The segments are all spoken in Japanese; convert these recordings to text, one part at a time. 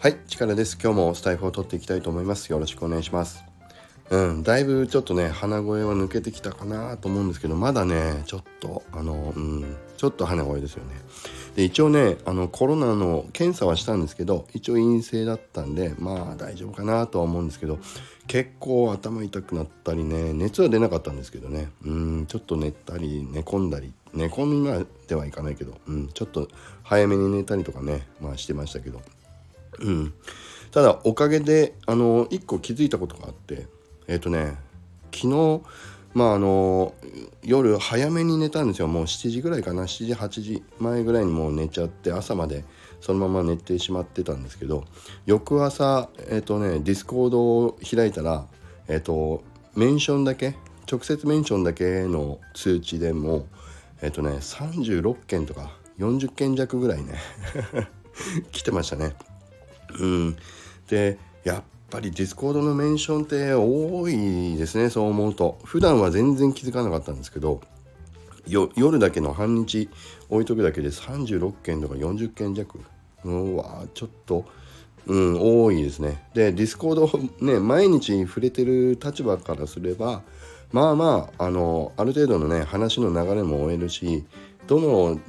はい力です。今日もスタイフを取っていきたいと思います。よろしくお願いします。うんだいぶちょっとね鼻声は抜けてきたかなと思うんですけどまだねちょっとあのうんちょっと鼻声ですよね。で一応ねあのコロナの検査はしたんですけど一応陰性だったんでまあ大丈夫かなとは思うんですけど結構頭痛くなったりね熱は出なかったんですけどね。うんちょっと寝たり寝込んだり寝込みまではいかないけど、うん、ちょっと早めに寝たりとかねまあしてましたけど。うん、ただおかげであの1個気づいたことがあってえっ、ー、とね昨日まああの夜早めに寝たんですよ。もう7時ぐらいかな。7時8時前ぐらいにもう寝ちゃって朝までそのまま寝てしまってたんですけど翌朝えっ、ー、とねディスコードを開いたらえっ、ー、とメンションだけ直接メンションだけの通知でもえっ、とね36件とか40件弱ぐらいね 来てましたね。うん、でやっぱりディスコードのメンションって多いですねそう思うと。普段は全然気づかなかったんですけど夜だけの半日置いとくだけで36件とか40件弱うわちょっと、うん、多いですね。でディスコードね毎日触れてる立場からすればまあまああのある程度のね話の流れも追えるしどの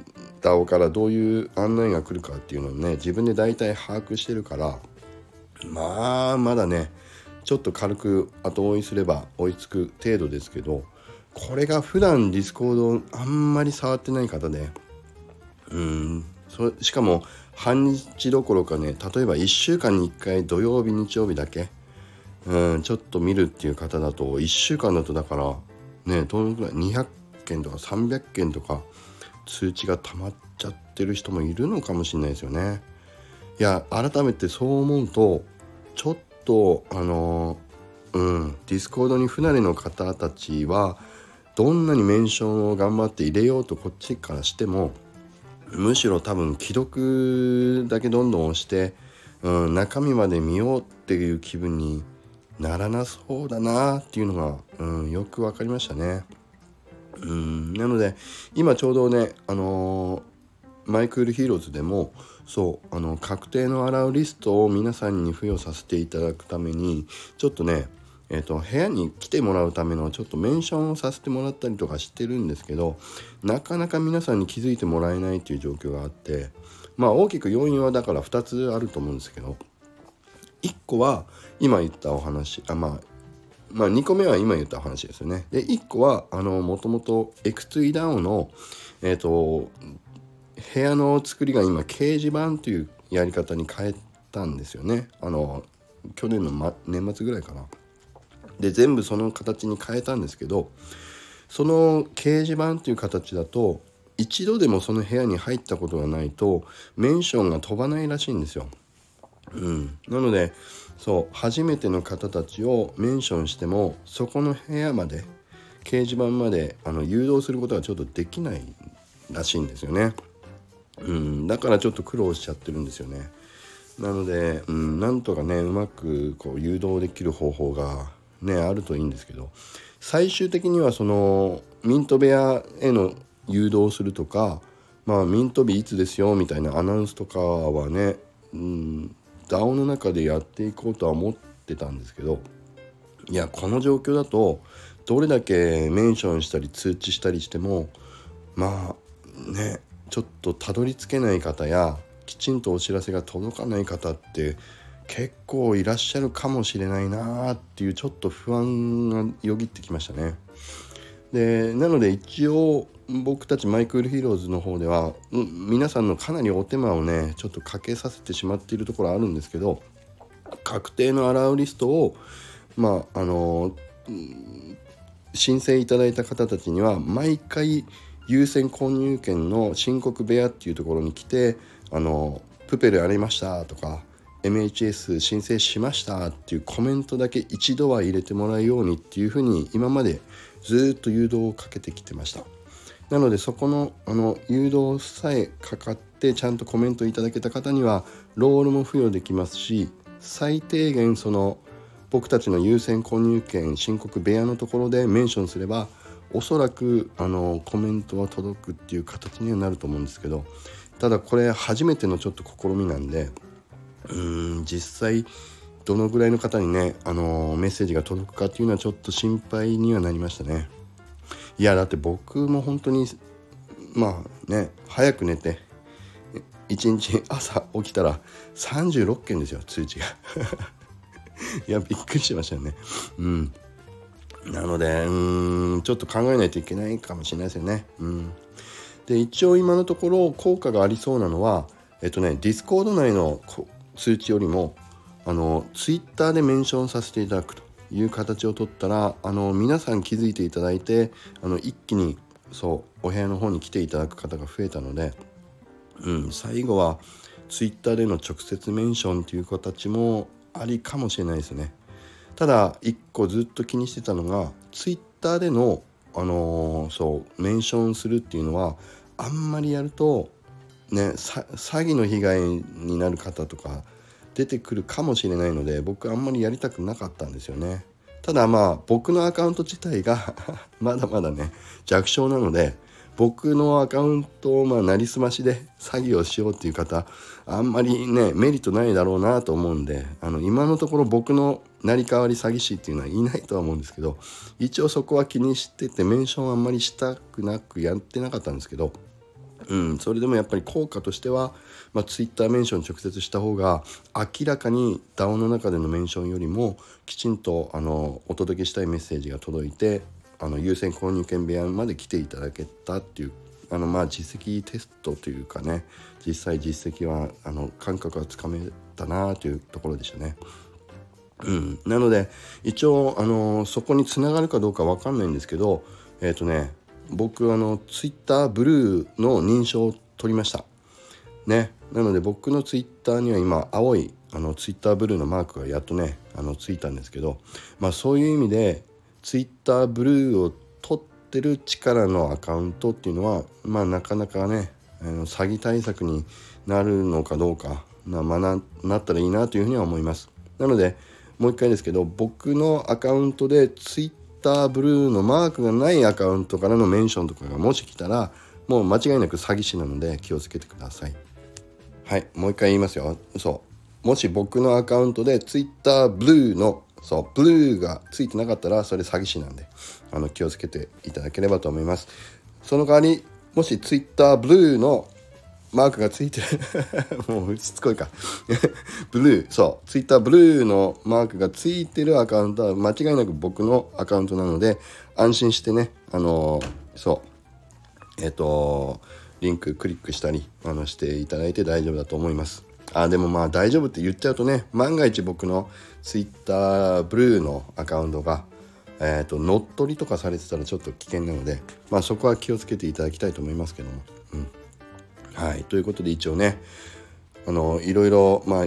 方からどういう案内が来るかっていうのをね自分で大体把握してるからまあまだねちょっと軽く後追いすれば追いつく程度ですけどこれが普段ディスコードあんまり触ってない方でうんそしかも半日どころかね例えば1週間に1回土曜日日曜日だけうんちょっと見るっていう方だと1週間だとだからねどのくらい200件とか300件とか通知が溜まっちゃってる人もいるのかもしれないですよね。いや改めてそう思うとちょっとあのうんディスコードに不慣れの方たちはどんなにメンションを頑張って入れようとこっちからしてもむしろ多分既読だけどんどん押して、うん、中身まで見ようっていう気分にならなそうだなっていうのが、うん、よく分かりましたね。うん。なので今ちょうどねあのー、マイクールヒーローズでもそうあの確定の allowlist を皆さんに付与させていただくためにちょっとねえーと、部屋に来てもらうためのちょっとメンションをさせてもらったりとかしてるんですけどなかなか皆さんに気づいてもらえないっていう状況があってまあ大きく要因はだから2つあると思うんですけど1個は今言ったお話あまあまあ、2個目は今言った話ですよね。で1個はあのもともと X3DAO の、えーと、部屋の作りが今掲示板というやり方に変えたんですよね。あの去年の、ま、年末ぐらいかな。で全部その形に変えたんですけどその掲示板という形だと一度でもその部屋に入ったことがないとメンションが飛ばないらしいんですよ。うん、なのでそう初めての方たちをメンションしてもそこの部屋まで掲示板まであの誘導することがちょっとできないらしいんですよね。うん、だからちょっと苦労しちゃってるんですよね。なので、うん、なんとかねうまくこう誘導できる方法がねあるといいんですけど最終的にはそのミント部屋への誘導するとかまあミント日いつですよみたいなアナウンスとかはね、うん、DAO の中でやっていこうとは思ってたんですけどいやこの状況だとどれだけメンションしたり通知したりしてもまあねちょっとたどり着けない方やきちんとお知らせが届かない方って結構いらっしゃるかもしれないなっていうちょっと不安がよぎってきましたね。でなので一応僕たちマイクールヒーローズの方では皆さんのかなりお手間をねちょっとかけさせてしまっているところあるんですけど確定の allowlist をまああの申請いただいた方たちには毎回優先購入権の申告部屋っていうところに来てあのプペルありましたとか MHS 申請しましたっていうコメントだけ一度は入れてもらうようにっていうふうに今までずっと誘導をかけてきてました。なのでそこのあの誘導さえかかってちゃんとコメントいただけた方にはロールも付与できますし最低限その僕たちの優先購入権申告部屋のところでメンションすればおそらくあのコメントは届くっていう形にはなると思うんですけどただこれ初めてのちょっと試みなんでうーん実際どのぐらいの方にね、あのメッセージが届くかっていうのはちょっと心配にはなりましたね。いやだって僕も本当にまあね早く寝て1日朝起きたら36件ですよ通知が。いやびっくりしましたよね。うん。なのでうんちょっと考えないといけないかもしれないですよね。うん。で一応今のところ効果がありそうなのはえっとねディスコード内の通知よりもあのツイッターでメンションさせていただくと。いう形を取ったらあの皆さん気づいていただいてあの一気にそうお部屋の方に来ていただく方が増えたので、うん、最後はツイッターでの直接メンションという形もありかもしれないですね。ただ一個ずっと気にしてたのがツイッターでのあのー、そうメンションするっていうのはあんまりやるとね詐欺の被害になる方とか出てくるかもしれないので僕あんまりやりたくなかったんですよね。ただまあ僕のアカウント自体が まだまだね弱小なので僕のアカウントをまあなりすましで詐欺をしようっていう方あんまりねメリットないだろうなと思うんであの今のところ僕の成り代わり詐欺師っていうのはいないとは思うんですけど一応そこは気にしててメンションあんまりしたくなくやってなかったんですけどうん、それでもやっぱり効果としては、まあ、ツイッターメンション直接した方が明らかに DAO の中でのメンションよりもきちんとあのお届けしたいメッセージが届いてあの優先購入券部屋まで来ていただけたっていうあのまあ実績テストというかね実際実績はあの感覚はつかめたなというところでしたね。うん、なので一応あのそこにつながるかどうか分かんないんですけどえっ、ー、とね僕あのツイッターブルーの認証を取りました。ね。なので僕のツイッターには今青いあのツイッターブルーのマークがやっとねあのついたんですけどまあそういう意味でツイッターブルーを取ってる力のアカウントっていうのはまあなかなかねあの詐欺対策になるのかどうかな,、まあ、ななったらいいなというふうには思います。なのでもう一回ですけど僕のアカウントでツイッターブルーのマークがないアカウントからのメンションとかがもし来たらもう間違いなく詐欺師なので気をつけてください。はいもう一回言いますよ。そう。もし僕のアカウントで Twitter ブルーのそうブルーがついてなかったらそれ詐欺師なんであの気をつけていただければと思います。その代わりもし Twitter ブルーのマークがついてる。もうしつこいか。ブルー。そう。ツイッターブルーのマークがついてるアカウントは間違いなく僕のアカウントなので安心してねあのー、そう。えっ、ー、とリンククリックしたりあのしていただいて大丈夫だと思います。あでもまあ大丈夫って言っちゃうとね万が一僕のツイッターブルーのアカウントがえーと、乗っ取りとかされてたらちょっと危険なので、まあ、そこは気をつけていただきたいと思いますけども、うん、はい。ということで一応ねあのいろいろまあ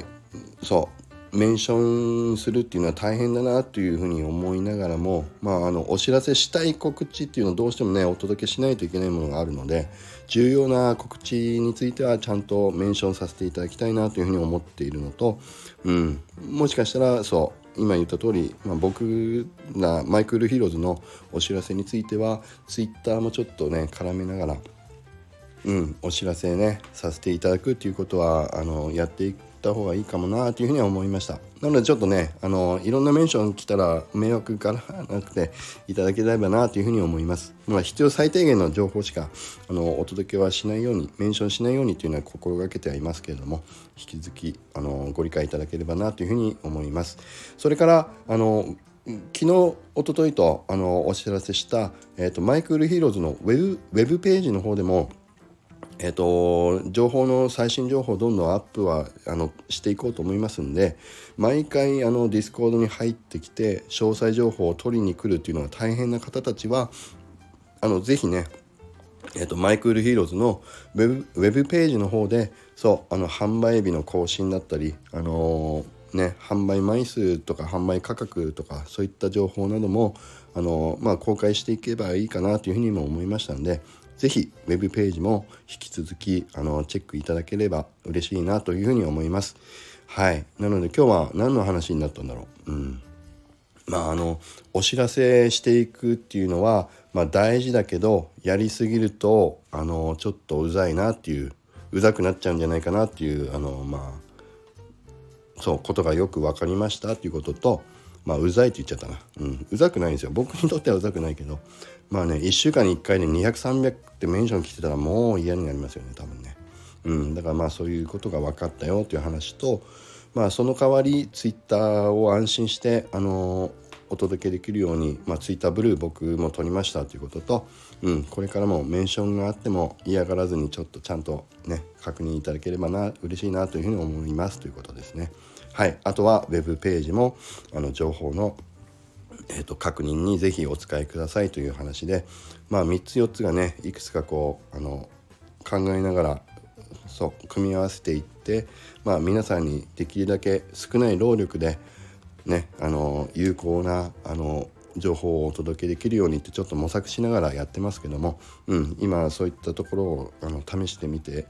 そう。メンションするっていうのは大変だなというふうに思いながらも、まあ、あのお知らせしたい告知っていうのをどうしてもねお届けしないといけないものがあるので重要な告知についてはちゃんとメンションさせていただきたいなというふうに思っているのと、うん、もしかしたらそう。今言った通り、まあ、僕らマイクールヒーローズのお知らせについては Twitter もちょっとね絡めながらうん、お知らせねさせていただくっていうことはあのやっていった方がいいかもなというふうには思いました。なのでちょっとねあのいろんなメンション来たら迷惑がらなくていただければなというふうに思います。まあ必要最低限の情報しかあのお届けはしないようにメンションしないようにというのは心がけてはいますけれども引き続きあのご理解いただければなというふうに思います。それからあの昨日一昨日とあのお知らせした、えーと、マイクールヒーローズのウェブウェブページの方でもえっ、と、情報の最新情報どんどんアップはあのしていこうと思いますんで毎回あのディスコードに入ってきて詳細情報を取りに来るっていうのが大変な方たちはあのぜひねえっと、マイクールヒーローズのウェブウェブページの方でそうあの販売日の更新だったり、あのー、ね、販売枚数とか販売価格とかそういった情報なども、あの、まあ、公開していけばいいかなというふうにも思いましたんでぜひウェブページも引き続きあのチェックいただければ嬉しいなというふうに思います。はい。なので今日は何の話になったんだろう？うん。まああのお知らせしていくっていうのは、まあ、大事だけどやりすぎるとあのちょっとうざいなっていううざくなっちゃうんじゃないかなっていうあのまあそうことがよく分かりましたっていうこととまあうざいって言っちゃったな。うん。うざくないんですよ。僕にとってはうざくないけど まあね1週間に1回で200300ってメンション来てたらもう嫌になりますよね多分ね。うん。だからまあそういうことが分かったよっていう話とまあその代わりツイッターを安心してあのーお届けできるように、まあ、ツイッターブルー僕も撮りましたということと、うん、これからもメンションがあっても嫌がらずにちょっとちゃんとね確認いただければな嬉しいなというふうに思いますということですね。はい、あとはウェブページもあの情報のえーと、確認にぜひお使いくださいという話でまあ3つ4つがねいくつかこうあの考えながらそう組み合わせていってまあ皆さんにできるだけ少ない労力でねあの有効なあの情報をお届けできるようにってちょっと模索しながらやってますけども、うん、今そういったところをあの試してみて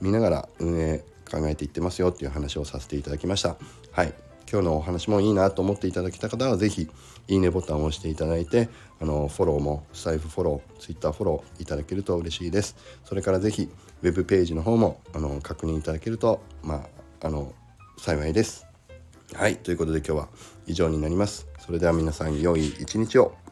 見ながら運営考えていってますよっていう話をさせていただきました。はい。今日のお話もいいなと思っていただけた方は是非いいねボタンを押していただいてあのフォローもスタイフフォローツイッターフォローいただけると嬉しいです。それから是非ウェブページの方もあの確認いただけるとまああの幸いです。はい。ということで今日は以上になります。それでは皆さん良い一日を。